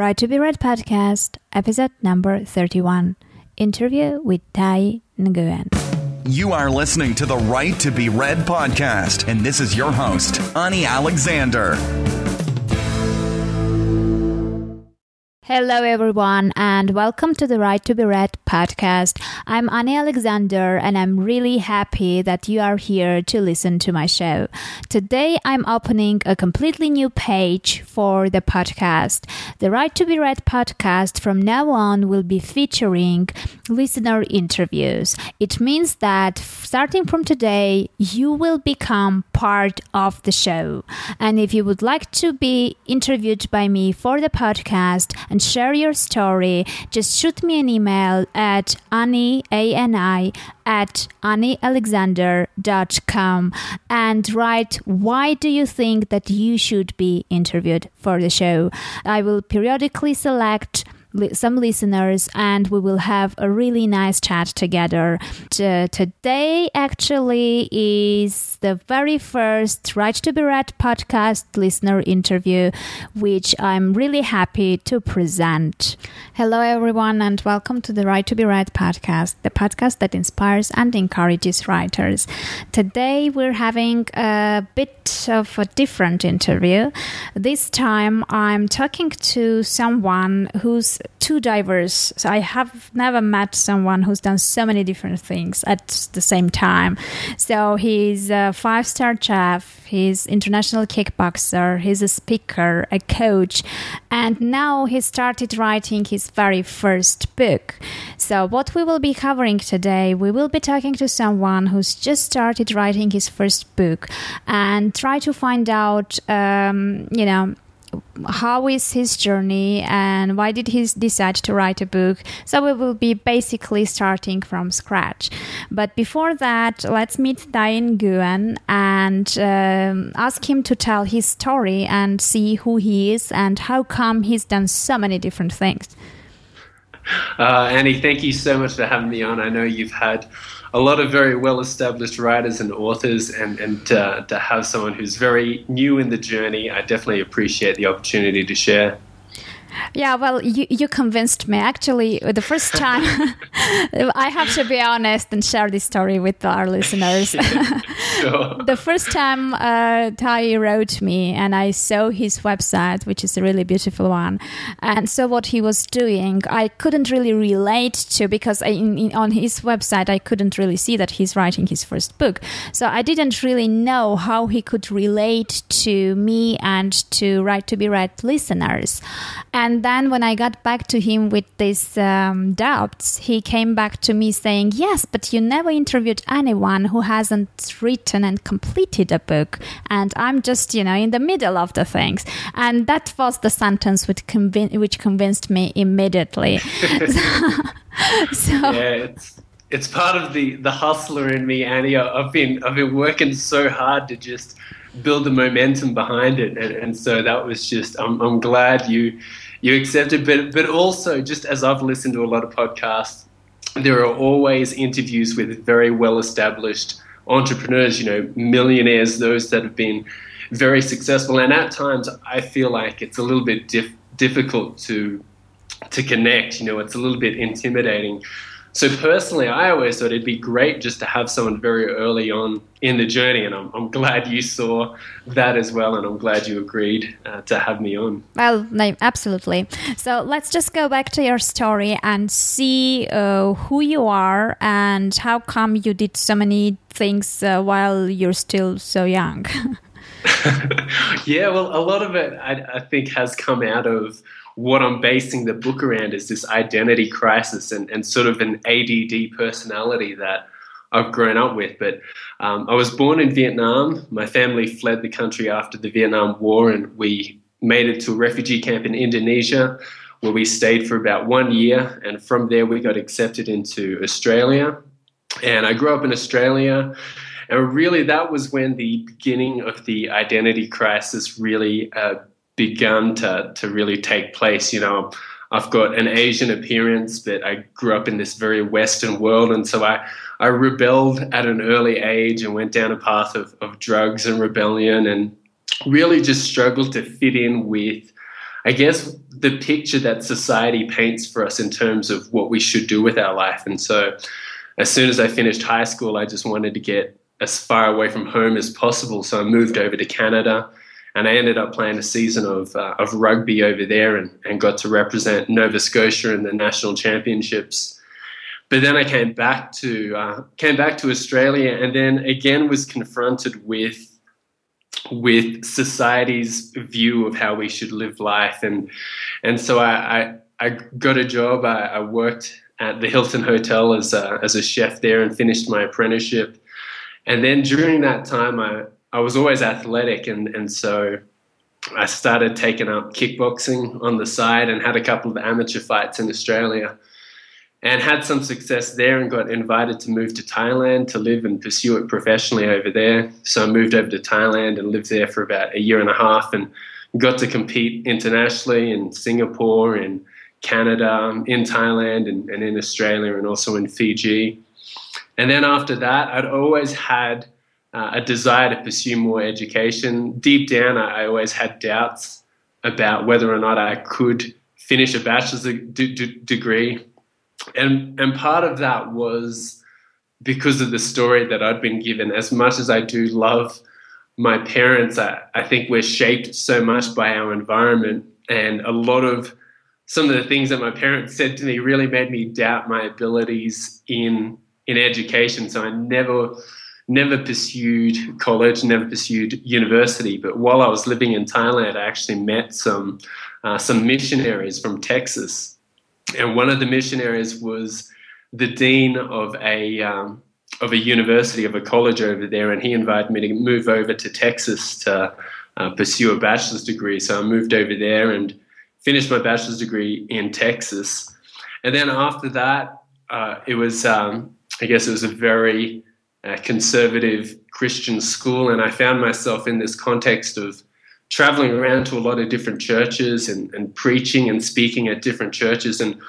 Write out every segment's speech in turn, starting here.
Right to be Read podcast, episode number 31. Interview with Tai Nguyen. You are listening to the Right to Be Read podcast, and this is your host, Ani Alexander. Hello, everyone, and welcome to the Right to Be Read podcast. I'm Ani Alexander, and I'm really happy that you are here to listen to my show. Today, I'm opening a completely new page for the podcast. The Right to Be Read podcast from now on will be featuring listener interviews. It means that starting from today, you will become part of the show. And if you would like to be interviewed by me for the podcast and share your story, just shoot me an email at Ani, A-N-I, at anialexander.com and write why do you think that you should be interviewed for the show. I will periodically select some listeners and we will have a really nice chat together. T- today actually is the very first Right to Be Read podcast listener interview, which I'm really happy to present. Hello, everyone, and welcome to the Right to Be Read podcast, the podcast that inspires and encourages writers. Today, we're having a bit of a different interview. This time, I'm talking to someone who's too diverse. So I have never met someone who's done so many different things at the same time. So he's a five star chef, he's international kickboxer, he's a speaker, a coach, and now he started writing his very first book. So what we will be covering today, we will be talking to someone who's just started writing his first book and try to find out, um, you know, how is his journey and why did he decide to write a book? So we will be basically starting from scratch. But before that let's meet Tai Nguyen and um, ask him to tell his story and see who he is and how come he's done so many different things. Uh, Ani, thank you so much for having me on. I know you've had a lot of very well established writers and authors, and, and uh, to have someone who's very new in the journey, I definitely appreciate the opportunity to share. Yeah, well, you, you convinced me. Actually, the first time, I have to be honest and share this story with our listeners. the first time uh, Tai wrote me, and I saw his website, which is a really beautiful one, and saw what he was doing, I couldn't really relate to because I, in, in, on his website, I couldn't really see that he's writing his first book. So I didn't really know how he could relate to me and to Right to Be Read listeners. And then when I got back to him with these um, doubts, he came back to me saying, Yes, but you never interviewed anyone who hasn't written and completed a book. And I'm just, you know, in the middle of the things. And that was the sentence which, convin- which convinced me immediately. so, yeah, it's it's part of the the hustler in me, Ani. I've been I've been working so hard to just build the momentum behind it, and, and so that was just. I'm, I'm glad you you accepted, but but also just as I've listened to a lot of podcasts, there are always interviews with very well established entrepreneurs. You know, millionaires, those that have been very successful, and at times I feel like it's a little bit dif- difficult to to connect. You know, it's a little bit intimidating. So personally, I always thought it'd be great just to have someone very early on in the journey, and I'm, I'm glad you saw that as well, and I'm glad you agreed uh, to have me on. Well, no, absolutely. So let's just go back to your story and see uh, who you are and how come you did so many things uh, while you're still so young. yeah, well, a lot of it I, I think has come out of what I'm basing the book around is this identity crisis and, and sort of an ADD personality that I've grown up with. But um, I was born in Vietnam. My family fled the country after the Vietnam War, and we made it to a refugee camp in Indonesia where we stayed for about one year. And from there, we got accepted into Australia. And I grew up in Australia. And really, that was when the beginning of the identity crisis really uh, begun to to really take place. You know, I've got an Asian appearance, but I grew up in this very Western world, and so I I rebelled at an early age and went down a path of, of drugs and rebellion, and really just struggled to fit in with I guess, the picture that society paints for us in terms of what we should do with our life. And so, as soon as I finished high school, I just wanted to get as far away from home as possible. So I moved over to Canada, and I ended up playing a season of uh, of rugby over there, and, and got to represent Nova Scotia in the national championships. But then I came back to uh, came back to Australia, and then again was confronted with with society's view of how we should live life, and and so I I, I got a job. I, I, worked at the Hilton Hotel as a, as a chef there, and finished my apprenticeship. And then during that time, I I was always athletic, and and so I started taking up kickboxing on the side, and had a couple of amateur fights in Australia and had some success there and got invited to move to Thailand to live and pursue it professionally over there. So I moved over to Thailand and lived there for about a year and a half and got to compete internationally in Singapore and Canada, in Thailand and, and in Australia and also in Fiji. And then after that, I'd always had uh, a desire to pursue more education. Deep down, I, I always had doubts about whether or not I could finish a bachelor's de- de- degree and and part of that was because of the story that I'd been given. As much as I do love my parents, I, I think we're shaped so much by our environment, and a lot of some of the things that my parents said to me really made me doubt my abilities in in education. So I never never pursued college, never pursued university. But while I was living in Thailand, I actually met some uh, some missionaries from Texas and one of the missionaries was the dean of a um, of a university of a college over there, and he invited me to move over to Texas to uh, pursue a bachelor's degree. So I moved over there and finished my bachelor's degree in Texas. And then after that, uh, it was um, I guess it was a very uh, conservative Christian school, and I found myself in this context of traveling around to a lot of different churches and, and preaching and speaking at different churches. And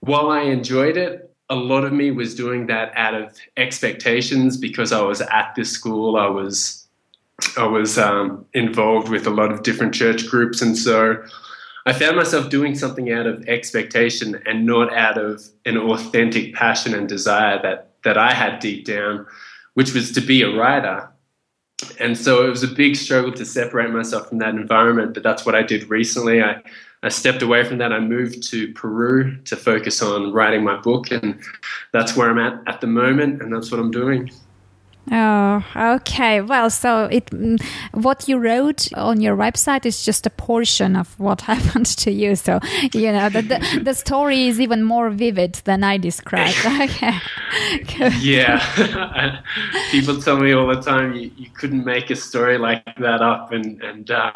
while I enjoyed it, a lot of me was doing that out of expectations because I was at this school. I was I was um, involved with a lot of different church groups, and so I found myself doing something out of expectation and not out of an authentic passion and desire that that I had deep down, which was to be a writer and so it was a big struggle to separate myself from that environment. But that's what I did recently. I, I stepped away from that. I moved to Peru to focus on writing my book, and that's where I'm at at the moment, and that's what I'm doing. Oh, okay. Well, so it mm, what you wrote on your website is just a portion of what happened to you. So you know the the, the story is even more vivid than I described. Okay. yeah, people tell me all the time you, you couldn't make a story like that up, and and uh,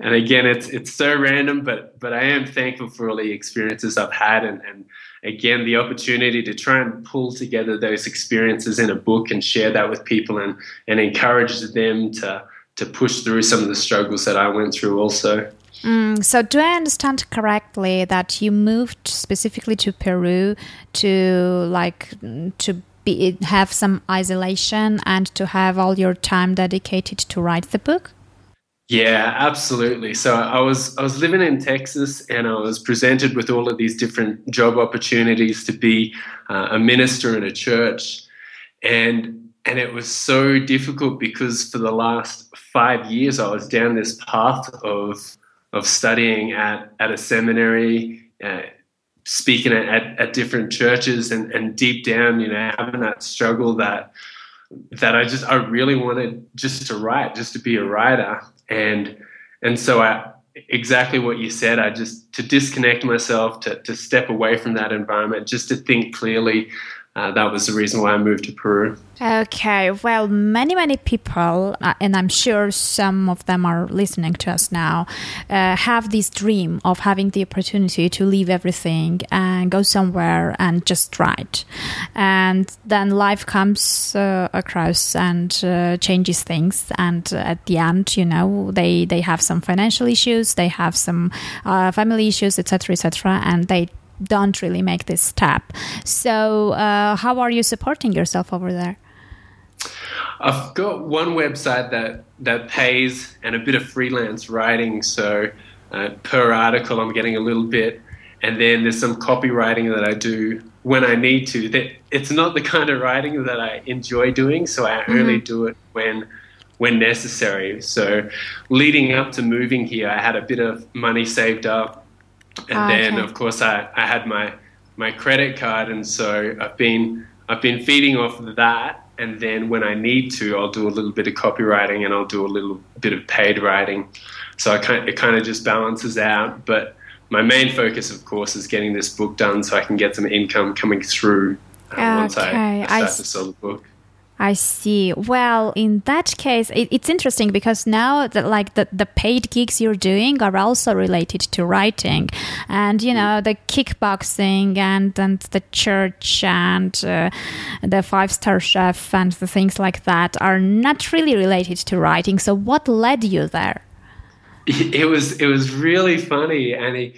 and again, it's it's so random, but but I am thankful for all the experiences I've had, and and again the opportunity to try and pull together those experiences in a book and share that with people and and encourage them to to push through some of the struggles that I went through also. Mm, so, do I understand correctly that you moved specifically to Peru to like to be have some isolation and to have all your time dedicated to write the book? Yeah, absolutely. So I was I was living in Texas, and I was presented with all of these different job opportunities to be uh, a minister in a church, and and it was so difficult because for the last five years I was down this path of of studying at at a seminary. Uh, speaking at, at, different churches and, and deep down, you know, having that struggle that that I just I really wanted just to write, just to be a writer and and so I exactly what you said. I just to disconnect myself, to to step away from that environment, just to think clearly. Uh, that was the reason why I moved to Peru. Okay, well, many, many people, uh, and I'm sure some of them are listening to us now, uh, have this dream of having the opportunity to leave everything and go somewhere and just write. And then life comes uh, across and uh, changes things. And at the end, you know, they, they have some financial issues, they have some family issues, etc., etc., and they don't really make this step. So, uh, how are you supporting yourself over there? I've got one website that that pays and a bit of freelance writing. So uh, per article, I'm getting a little bit, and then there's some copywriting that I do when I need to. That it's not the kind of writing that I enjoy doing, so I mm-hmm. only do it when when necessary. So, leading up to moving here, I had a bit of money saved up, and oh, then of course I, I had my my credit card, and so I've been I've been feeding off of that. And then when I need to, I'll do a little bit of copywriting and I'll do a little bit of paid writing. So I kind, it kind of just balances out. But my main focus, of course, is getting this book done so I can get some income coming through uh, okay. once I, I start I to sell the book. I see. Well, in that case, it, it's interesting because now that like the, the paid gigs you're doing are also related to writing, and you know the kickboxing and and the church and uh, the five star chef and the things like that are not really related to writing. So, what led you there? It was it was really funny, and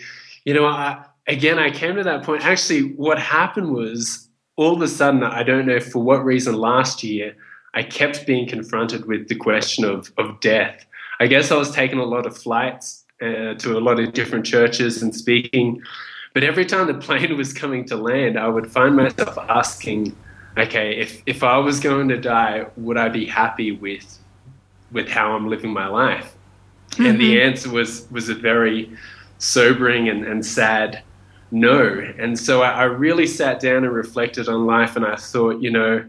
you know, I, again, I came to that point. Actually, what happened was all of a sudden, I don't know for what reason last year, I kept being confronted with the question of, of death. I guess I was taking a lot of flights uh, to a lot of different churches and speaking. But every time the plane was coming to land, I would find myself asking, okay, if, if I was going to die, would I be happy with, with how I'm living my life? Mm-hmm. And the mm-hmm. answer was, was a very sobering and, and sad no. And so I, I really sat down and reflected on life, and I thought, you know,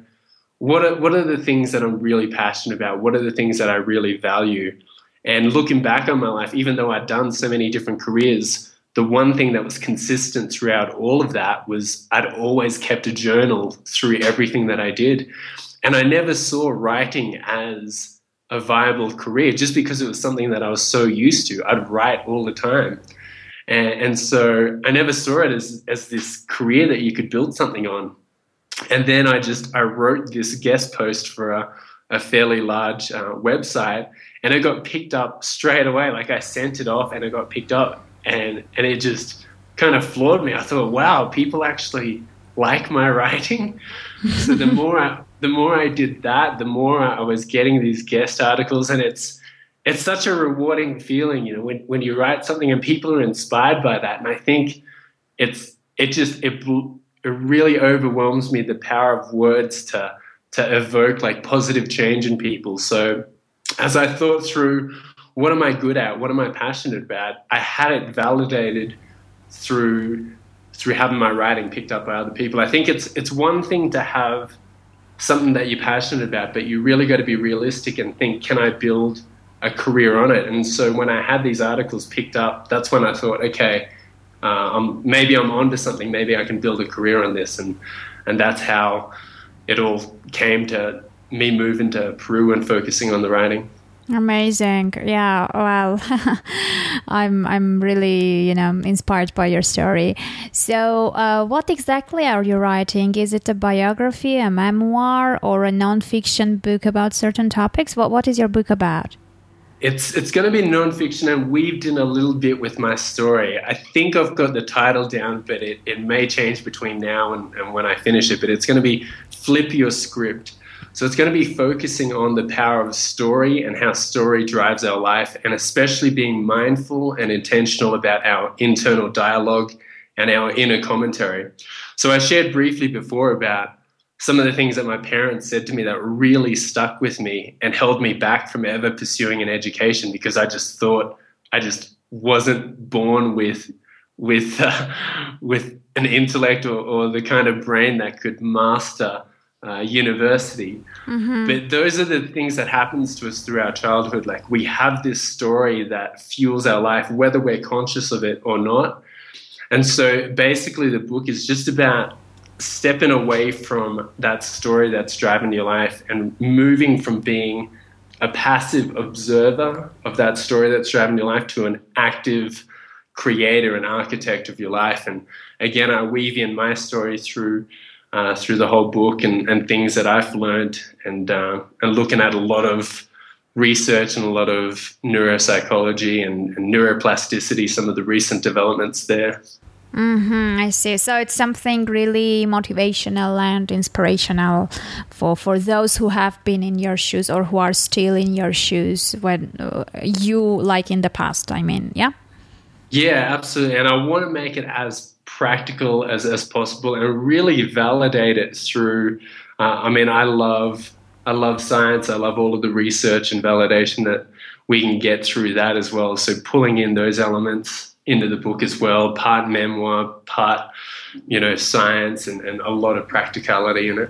what are, what are the things that I'm really passionate about? What are the things that I really value? And looking back on my life, even though I'd done so many different careers, the one thing that was consistent throughout all of that was I'd always kept a journal through everything that I did. And I never saw writing as a viable career just because it was something that I was so used to. I'd write all the time. And, and so I never saw it as, as this career that you could build something on. And then I just, I wrote this guest post for a, a fairly large uh, website and it got picked up straight away. Like I sent it off and it got picked up and, and it just kind of floored me. I thought, wow, people actually like my writing. so the more I, the more I did that, the more I was getting these guest articles and it's, it's such a rewarding feeling, you know, when, when you write something and people are inspired by that. And I think it's it just it, it really overwhelms me the power of words to to evoke like positive change in people. So as I thought through what am I good at, what am I passionate about, I had it validated through through having my writing picked up by other people. I think it's it's one thing to have something that you're passionate about, but you really got to be realistic and think, can I build a career on it. And so when I had these articles picked up, that's when I thought, okay, uh, I'm, maybe I'm onto something. Maybe I can build a career on this. And and that's how it all came to me moving to Peru and focusing on the writing. Amazing. Yeah. Well, I'm I'm really you know inspired by your story. So, uh, what exactly are you writing? Is it a biography, a memoir, or a nonfiction book about certain topics? What What is your book about? It's it's going to be nonfiction and weaved in a little bit with my story. I think I've got the title down, but it, it may change between now and, and when I finish it. But it's going to be Flip Your Script. So it's going to be focusing on the power of story and how story drives our life, and especially being mindful and intentional about our internal dialogue and our inner commentary. So I shared briefly before about some of the things that my parents said to me that really stuck with me and held me back from ever pursuing an education because I just thought I just wasn't born with with uh, with an intellect or, or, the kind of brain that could master uh, university. Mm-hmm. But those are the things that happens to us through our childhood. Like we have this story that fuels our life, whether we're conscious of it or not. And so basically, the book is just about stepping away from that story that's driving your life and moving from being a passive observer of that story that's driving your life to an active creator and architect of your life. And again, I weave in my story through uh, through the whole book and, and things that I've learned and uh, and looking at a lot of research and a lot of neuropsychology and, and neuroplasticity, some of the recent developments there. Mm-hmm, I see. So it's something really motivational and inspirational for for those who have been in your shoes or who are still in your shoes when uh, you like in the past. I mean, yeah. Yeah, absolutely. And I want to make it as practical as, as possible and really validate it through. Uh, I mean, I love I love science. I love all of the research and validation that we can get through that as well. So pulling in those elements into the book as well, part memoir, part you know science, and, and a lot of practicality in it.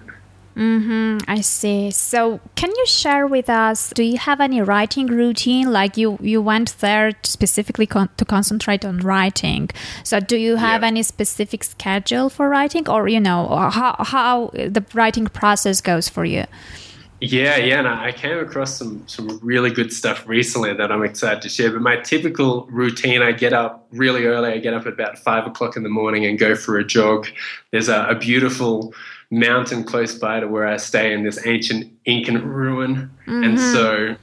Mm-hmm, I see. So, can you share with us? Do you have any writing routine? Like you, you went there specifically con- to concentrate on writing. So, do you have yeah. any specific schedule for writing, or you know, how how the writing process goes for you? Yeah, yeah, and I came across some some really good stuff recently that I'm excited to share. But my typical routine, I get up really early. I get up at about five o'clock in the morning and go for a jog. There's a, a beautiful mountain close by to where I stay in this ancient Incan ruin, mm-hmm. and so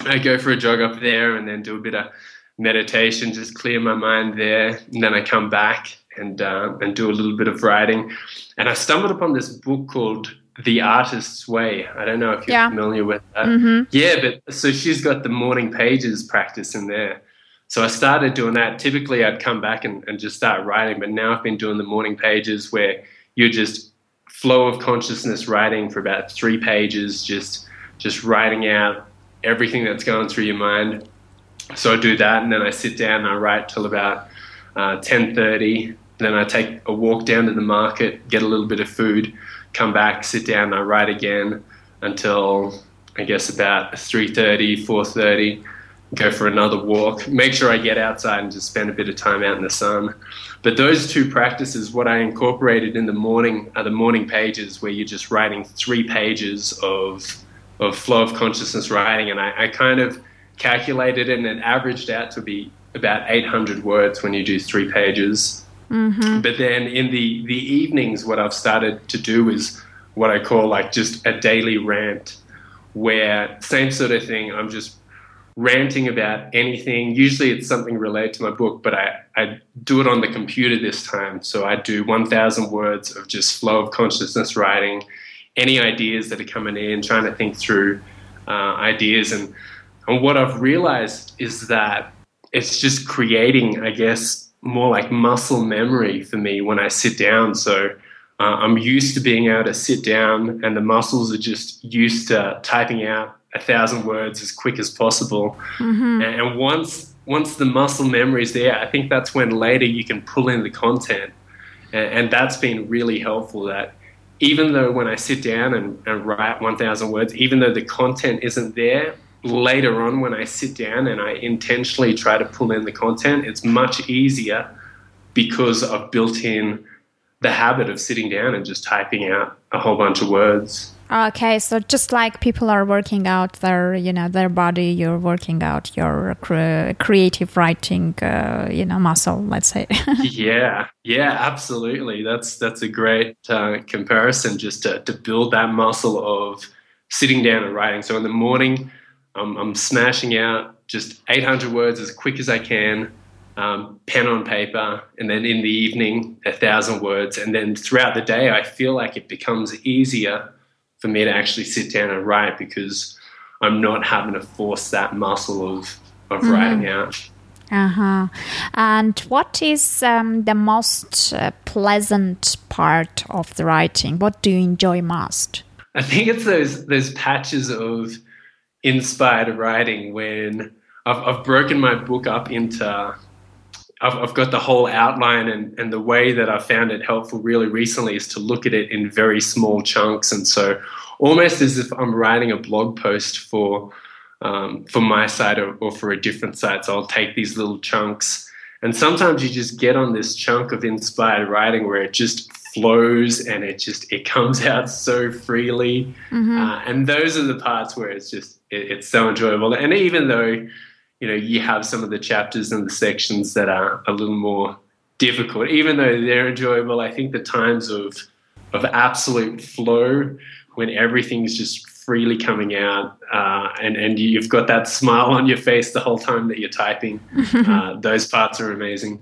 I go for a jog up there and then do a bit of meditation, just clear my mind there, and then I come back and uh, and do a little bit of writing. And I stumbled upon this book called the Artist's Way. I don't know if you're yeah. familiar with that. Mm-hmm. Yeah, but so she's got the morning pages practice in there. So I started doing that. Typically, I'd come back and, and just start writing, but now I've been doing the morning pages where you're just flow of consciousness writing for about three pages, just just writing out everything that's going through your mind. So I do that, and then I sit down and I write till about uh, ten thirty. Then I take a walk down to the market, get a little bit of food, come back, sit down, I write again until I guess about 3.30, 4.30, go for another walk, make sure I get outside and just spend a bit of time out in the sun. But those two practices, what I incorporated in the morning are the morning pages where you're just writing three pages of, of flow of consciousness writing. And I, I kind of calculated and it averaged out to be about 800 words when you do three pages. Mm-hmm. But then in the, the evenings, what I've started to do is what I call like just a daily rant, where same sort of thing. I'm just ranting about anything. Usually it's something related to my book, but I, I do it on the computer this time. So I do 1,000 words of just flow of consciousness writing, any ideas that are coming in, trying to think through uh, ideas. And, and what I've realized is that it's just creating, I guess, more like muscle memory for me when I sit down. So uh, I'm used to being able to sit down, and the muscles are just used to typing out a thousand words as quick as possible. Mm-hmm. And once once the muscle memory is there, I think that's when later you can pull in the content, and, and that's been really helpful. That even though when I sit down and, and write 1,000 words, even though the content isn't there, later on when I sit down and I intentionally try to pull in the content, it's much easier because I've built in the habit of sitting down and just typing out a whole bunch of words. Okay, so just like people are working out their, you know, their body, you're working out your cre- creative writing, uh, you know, muscle. Let's say. yeah, yeah, absolutely. That's that's a great uh, comparison, just to, to build that muscle of sitting down and writing. So in the morning, I'm, I'm smashing out just 800 words as quick as I can, um, pen on paper, and then in the evening, a thousand words. And then throughout the day, I feel like it becomes easier for me to actually sit down and write because I'm not having to force that muscle of, of mm-hmm. writing out. Uh huh. And what is um, the most uh, pleasant part of the writing? What do you enjoy most? I think it's those those patches of inspired writing when I've, I've broken my book up into I've, I've, got the whole outline and, and the way that I found it helpful really recently is to look at it in very small chunks. And so almost as if I'm writing a blog post for um, for my site or, or for a different site. So I'll take these little chunks. And sometimes you just get on this chunk of inspired writing where it just flows and it just it comes out so freely. Mm-hmm. uh, and those are the parts where it's just it, it's so enjoyable and even though you know you have some of the chapters and the sections that are a little more difficult even though they're enjoyable i think the times of of absolute flow when everything's just freely coming out uh, and and you've got that smile on your face the whole time that you're typing uh, those parts are amazing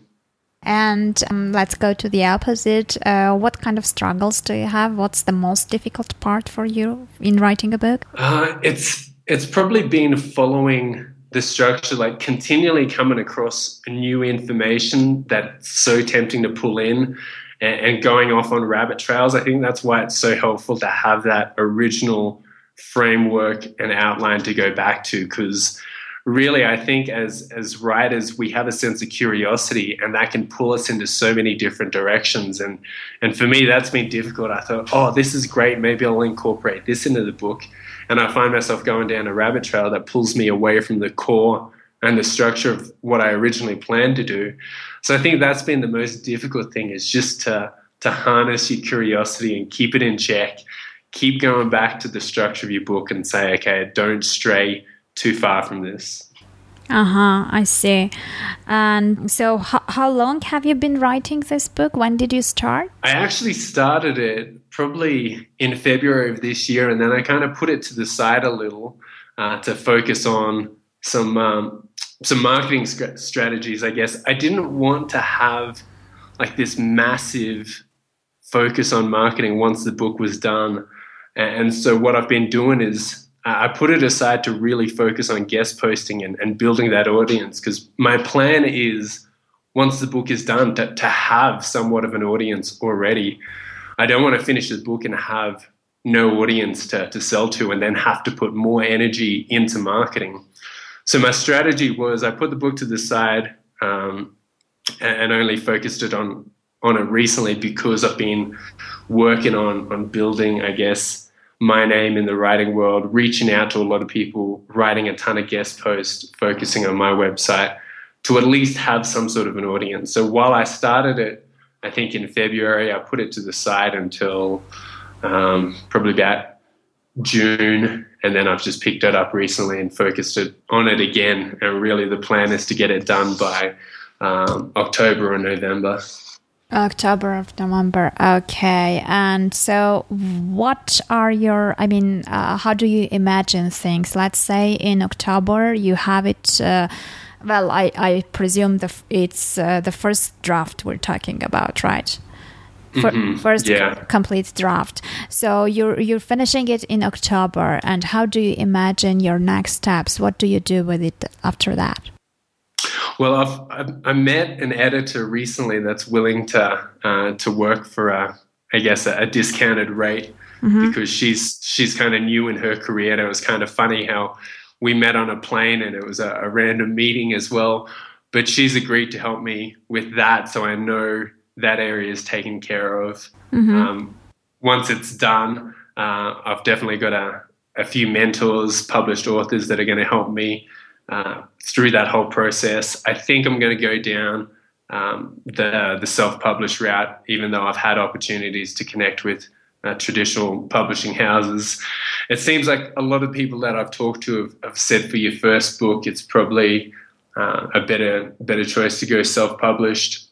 and um, let's go to the opposite. Uh, what kind of struggles do you have? What's the most difficult part for you in writing a book? Uh, it's it's probably been following the structure, like continually coming across new information that's so tempting to pull in and, and going off on rabbit trails. I think that's why it's so helpful to have that original framework and outline to go back to because really i think as as writers we have a sense of curiosity and that can pull us into so many different directions. And and for me that's been difficult. I thought oh this is great. Maybe i'll incorporate this into the book and i find myself going down a rabbit trail that pulls me away from the core and the structure of what i originally planned to do so i think that's been the most difficult thing is just to to harness your curiosity and keep it in check keep going back to the structure of your book and say okay don't stray too far from this. Uh huh. I see. And so, h- how long have you been writing this book? When did you start? I actually started it probably in February of this year, and then I kind of put it to the side a little uh, to focus on some um, some marketing strategies. I guess I didn't want to have like this massive focus on marketing once the book was done, and so what I've been doing is I put it aside to really focus on guest posting and, and building that audience because my plan is once the book is done to, to have somewhat of an audience already. I don't want to finish the book and have no audience to, to sell to and then have to put more energy into marketing. So my strategy was I put the book to the side um, and, and only focused it on on it recently because I've been working on on building, I guess, my name in the writing world, reaching out to a lot of people, writing a ton of guest posts, focusing on my website to at least have some sort of an audience. So while I started it, I think in February, I put it to the side until um, probably about June, and then I've just picked it up recently and focused it on it again. And really, the plan is to get it done by um, October or November. October of November. Okay. And so, what are your, I mean, uh, how do you imagine things? Let's say in October you have it. Uh, well, I, I presume the, it's uh, the first draft we're talking about, right? Mm-hmm. First yeah. complete draft. So you're you're finishing it in October, and how do you imagine your next steps? What do you do with it after that? Well, I've, I met an editor recently that's willing to uh, to work for a, I guess, a, a discounted rate mm-hmm. because she's she's kind of new in her career. And it was kind of funny how we met on a plane, and it was a, a random meeting as well. But she's agreed to help me with that, so I know that area is taken care of. Mm-hmm. Um, once it's done, uh, I've definitely got a, a few mentors, published authors that are going to help me uh, through that whole process. I think I'm going to go down um, the the self published route, even though I've had opportunities to connect with uh, traditional publishing houses. It seems like a lot of people that I've talked to have, have said for your first book, it's probably uh, a better better choice to go self published.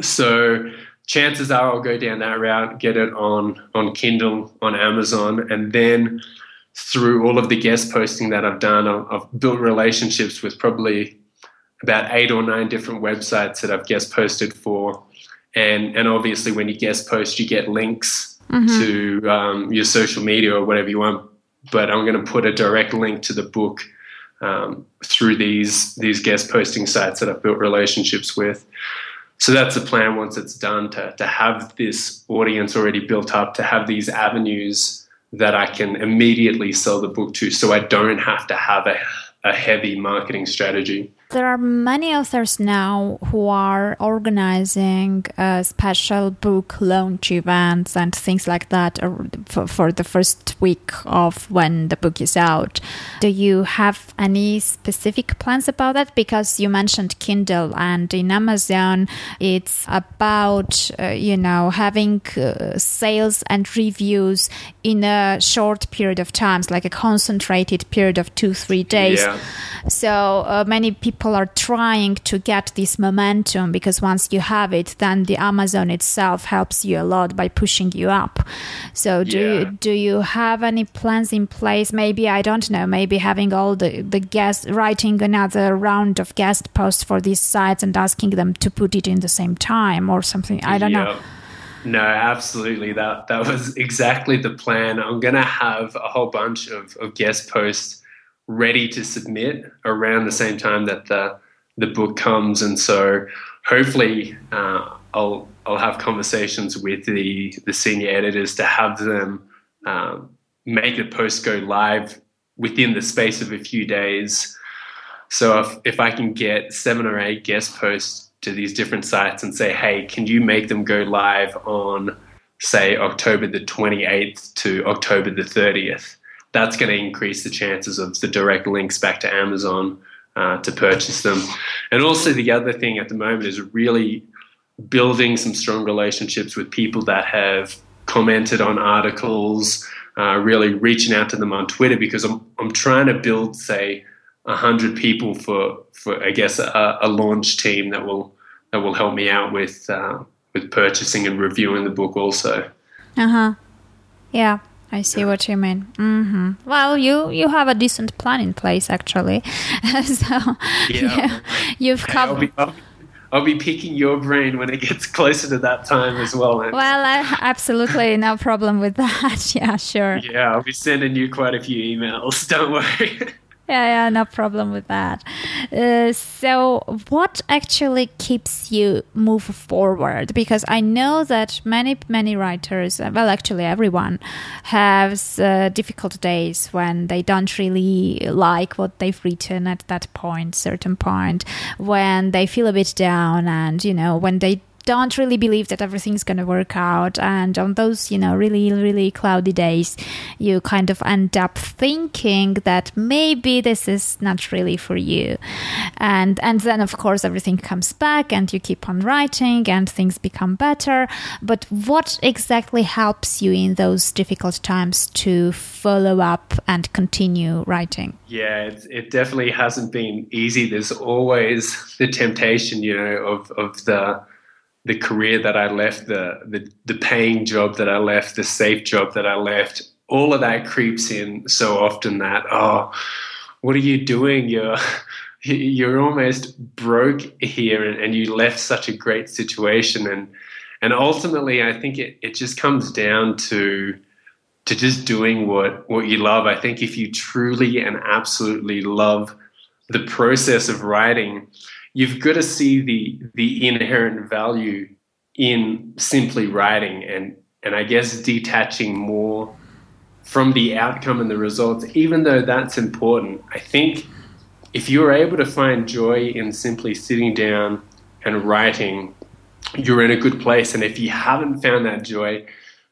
So chances are I'll go down that route, get it on on Kindle, on Amazon, and then through all of the guest posting that I've done, I've built relationships with probably about eight or nine different websites that I've guest posted for. And, and obviously, when you guest post, you get links mm-hmm. to um, your social media or whatever you want. But I'm going to put a direct link to the book um, through these these guest posting sites that I've built relationships with. So that's the plan once it's done to to have this audience already built up, to have these avenues that I can immediately sell the book to so I don't have to have a, a heavy marketing strategy. There are many authors now who are organizing uh, special book launch events and things like that uh, for, for, the first week of when the book is out. Do you have any specific plans about that? Because you mentioned Kindle and in Amazon, it's about, uh, you know, having uh, sales and reviews in a short period of time, like a concentrated period of two, three days. Yeah. So uh, many people people are trying to get this momentum because once you have it, then the Amazon itself helps you a lot by pushing you up. So do yeah. you do you have any plans in place? Maybe I don't know. Maybe having all the the guests writing another round of guest posts for these sites and asking them to put it in the same time or something. I don't yeah. know. No, absolutely. That that was exactly the plan. I'm gonna have a whole bunch of, of guest posts ready to submit around the same time that the the book comes, and so hopefully uh, I'll I'll have conversations with the the senior editors to have them um, make the post go live within the space of a few days. So if, if I can get seven or eight guest posts to these different sites and say, hey, can you make them go live on, say, October the 28th to October the 30th? That's going to increase the chances of the direct links back to Amazon uh, to purchase them. And also, the other thing at the moment is really building some strong relationships with people that have commented on articles, uh, really reaching out to them on Twitter because I'm, I'm trying to build, say, hundred people for, for I guess a, a, launch team that will that will help me out with uh, with purchasing and reviewing the book also. Uh huh. Yeah, I see what you mean. Mm-hmm. Well, you you have a decent plan in place actually, so yeah, yeah you've covered. I'll be, I'll be picking your brain when it gets closer to that time as well. Man. Well, absolutely no problem with that. Yeah, sure. Yeah, I'll be sending you quite a few emails. Don't worry. Yeah, yeah, no problem with that. Uh, so, what actually keeps you move forward? Because I know that many, many writers, uh, well, actually everyone, has uh, difficult days when they don't really like what they've written at that point, certain point, when they feel a bit down, and you know, when they don't really believe that everything's going to work out. And on those, you know, really, really cloudy days, you kind of end up thinking that maybe this is not really for you. And, and then, of course, everything comes back and you keep on writing and things become better. But what exactly helps you in those difficult times to follow up and continue writing? Yeah, it, it definitely hasn't been easy. There's always the temptation, you know, of, of the the career that I left, the, the the paying job that I left, the safe job that I left, all of that creeps in so often that oh, what are you doing? You're you're almost broke here, and, and you left such a great situation, and and ultimately, I think it it just comes down to to just doing what what you love. I think if you truly and absolutely love the process of writing you've got to see the the inherent value in simply writing and and I guess detaching more from the outcome and the results, even though that's important. I think if you're able to find joy in simply sitting down and writing, you're in a good place. And if you haven't found that joy,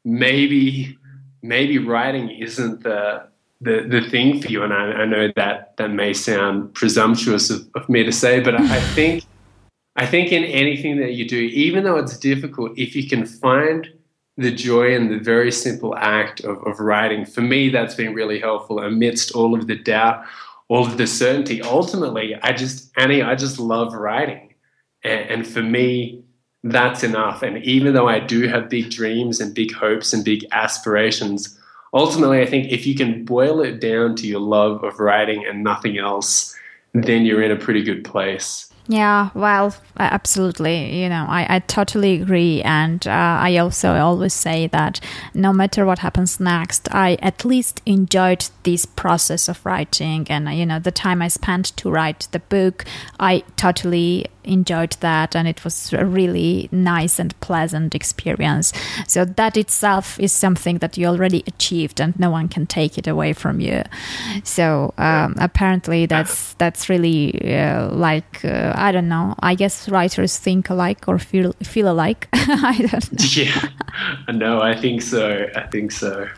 maybe maybe writing isn't the the the thing for you. And I, I know that that may sound presumptuous of, of me to say, but I, think I think in anything that you do, even though it's difficult, if you can find the joy in the very simple act of, of writing, for me, that's been really helpful amidst all of the doubt, all of the certainty. Ultimately, I just, Ani, I just love writing. And, and for me, that's enough. And even though I do have big dreams and big hopes and big aspirations, ultimately, I think if you can boil it down to your love of writing and nothing else, then you're in a pretty good place. Yeah, well, absolutely. You know, I, I totally agree. And uh, I also always say that no matter what happens next, I at least enjoyed this process of writing. And, you know, the time I spent to write the book, I totally enjoyed that and it was a really nice and pleasant experience. So that itself is something that you already achieved and no one can take it away from you. So um, apparently that's that's really uh, like uh, I don't know. I guess writers think alike or feel feel alike. I don't know. Yeah, no, I think so. I think so.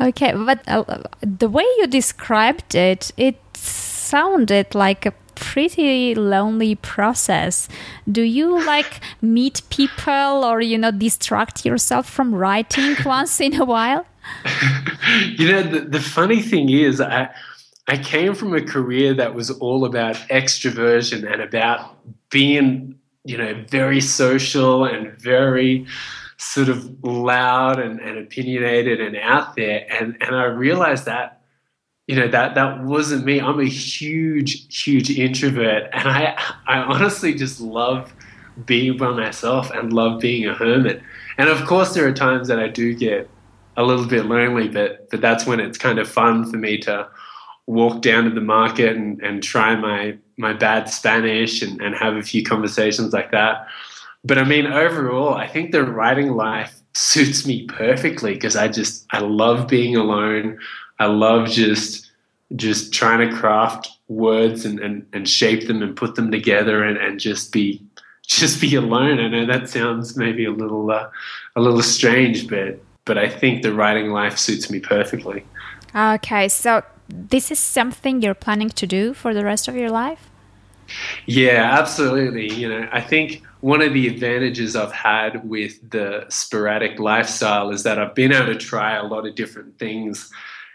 Okay, but uh, the way you described it, it sounded like a pretty lonely process. Do you like meet people or you know distract yourself from writing once in a while? you know, the, the funny thing is, I I came from a career that was all about extroversion and about being, you know, very social and very sort of loud and, and opinionated and out there. And and I realized that you know that that wasn't me i'm a huge huge introvert and i i honestly just love being by myself and love being a hermit and of course there are times that i do get a little bit lonely but but that's when it's kind of fun for me to walk down to the market and, and try my my bad Spanish and, and have a few conversations like that. But I mean, overall, I think the writing life suits me perfectly because I just I love being alone. I love just just trying to craft words and, and, and shape them and put them together and, and just be just be alone. I know that sounds maybe a little uh, a little strange, but but I think the writing life suits me perfectly. Okay, so this is something you're planning to do for the rest of your life? Yeah, absolutely. You know, I think one of the advantages I've had with the sporadic lifestyle is that I've been able to try a lot of different things.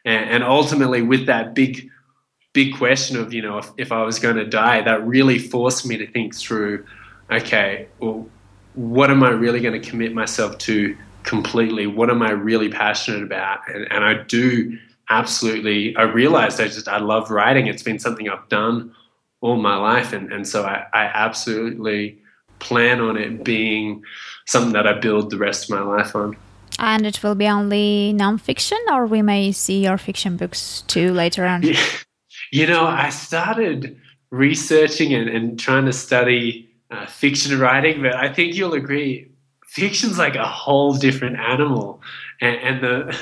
And, and ultimately, with that big, big question of, you know, if, if I was going to die, that really forced me to think through okay, well, what am I really going to commit myself to completely? What am I really passionate about? And, and I do absolutely, I realized I just, I love writing. It's been something I've done all my life. And, and so I, I absolutely plan on it being something that I build the rest of my life on. And it will be only nonfiction, or we may see your fiction books too later on? You know, I started researching and, and trying to study uh, fiction writing, but I think you'll agree, fiction's like a whole different animal. And, and the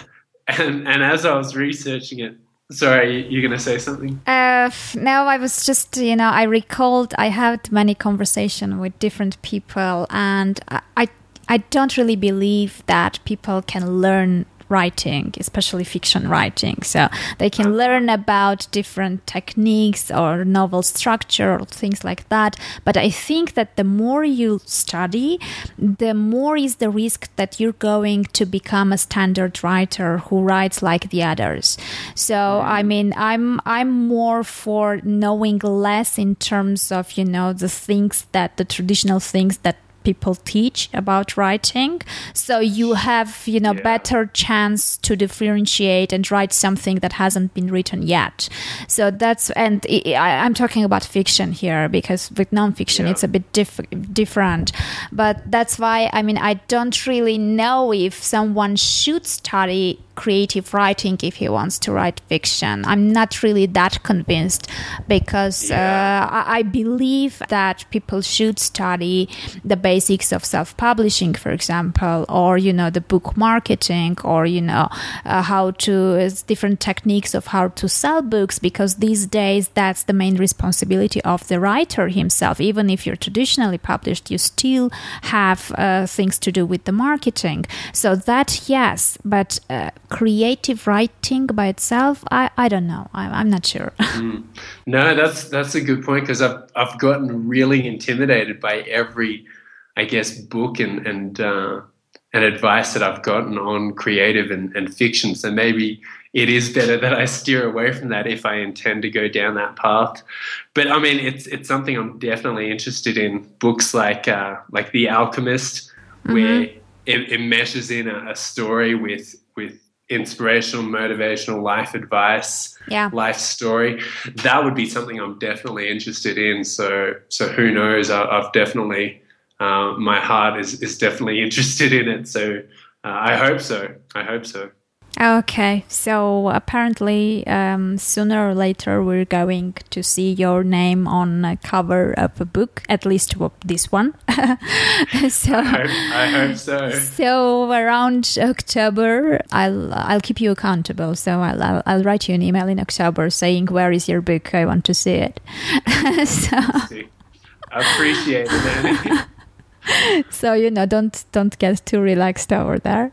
and and as I was researching it, sorry, you're gonna say something. Uh, no, I was just you know I recalled I had many conversations with different people, and I, I I don't really believe that people can learn writing, especially fiction writing. So they can learn about different techniques or novel structure or things like that. But I think that the more you study, the more is the risk that you're going to become a standard writer who writes like the others. So I mean, I'm I'm more for knowing less in terms of you know the things that the traditional things that people teach about writing so you have you know yeah. better chance to differentiate and write something that hasn't been written yet so that's and I, am talking about fiction here because with nonfiction yeah. it's a bit diff- different but that's why i mean i don't really know if someone should study creative writing if he wants to write fiction. I'm not really that convinced because yeah. uh, I, I, believe that people should study the basics of self-publishing, for example, or you know the book marketing, or you know uh, how to different techniques of how to sell books because these days that's the main responsibility of the writer himself. Even if you're traditionally published, you still have uh, things to do with the marketing. So that yes, but uh, creative writing by itself, I, I don't know. I, am not sure. mm. No, that's that's a good point because I've I've gotten really intimidated by every, I guess, book and and uh, and advice that I've gotten on creative and, and fiction. So maybe it is better that I steer away from that if I intend to go down that path. But I mean, it's it's something I'm definitely interested in. Books like uh, like The Alchemist, mm-hmm. where it, it meshes in a, a story with with inspirational, motivational life advice, yeah. life story, that would be something I'm definitely interested in. So, so who knows? I, have definitely, uh, my heart is, is definitely interested in it. So, uh, I hope so. I hope so. Okay, so apparently, um, sooner or later, we're going to see your name on a cover of a book, at least this one. so, I hope, I hope, so. So around October, I'll I'll keep you accountable. So I'll, I'll, I'll write you an email in October saying where is your book? I want to see it. so. I appreciate it so you know don't don't get too relaxed over there.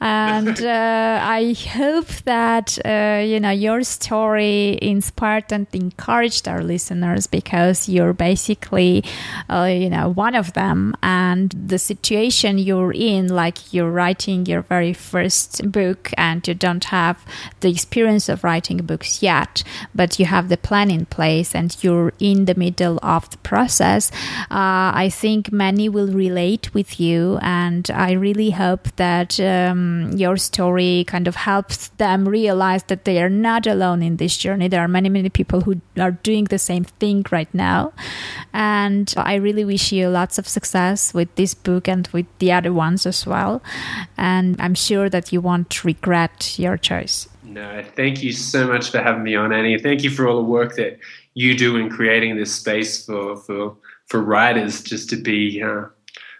And uh, i hope that uh, you know your story inspired and encouraged our listeners because you're basically uh, you know one of them. And the situation you're in like you're writing your very first book and you don't have the experience of writing books yet but you have the plan in place and you're in the middle of the process. Uh, i think many will will relate with you. And I really hope that um, your story kind of helps them realize that they are not alone in this journey. There are many, many people who are doing the same thing right now. And I really wish you lots of success with this book and with the other ones as well. And I'm sure that you won't regret your choice. No, thank you so much for having me on, Ani. Thank you for all the work that you do in creating this space for for for writers just to be uh,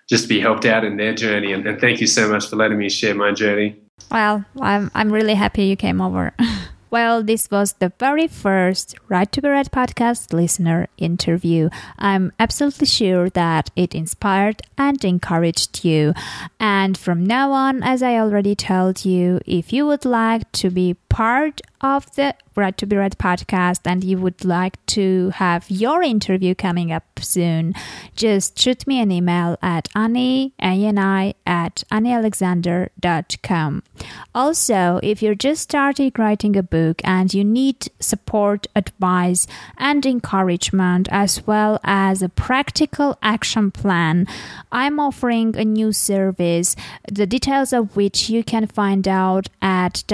just to be helped out in their journey. And, and thank you so much for letting me share my journey. Well, I'm I'm really happy you came over. Well, this was the very first Write to Be Read podcast listener interview. I'm absolutely sure that it inspired and encouraged you. And from now on, as I already told you, if you would like to be part of the Write to Be Read podcast and you would like to have your interview coming up soon, just shoot me an email at Ani, A-N-I, at anialexander.com. Also, if you're just starting writing a book and you need support, advice, and encouragement, as well as a practical action plan, I'm offering a new service, the details of which you can find out at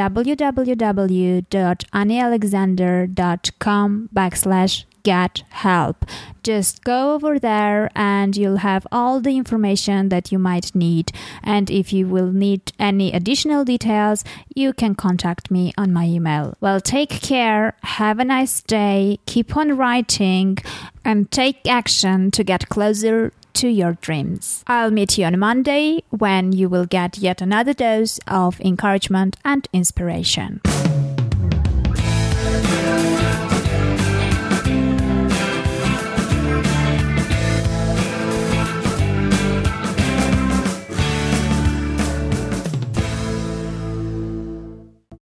www.anialexander.com anialexander.com backslash get help. Just go over there and you'll have all the information that you might need. And if you will need any additional details, you can contact me on my email. Well, take care, have a nice day, keep on writing, and take action to get closer to your dreams. I'll meet you on Monday when you will get yet another dose of encouragement and inspiration.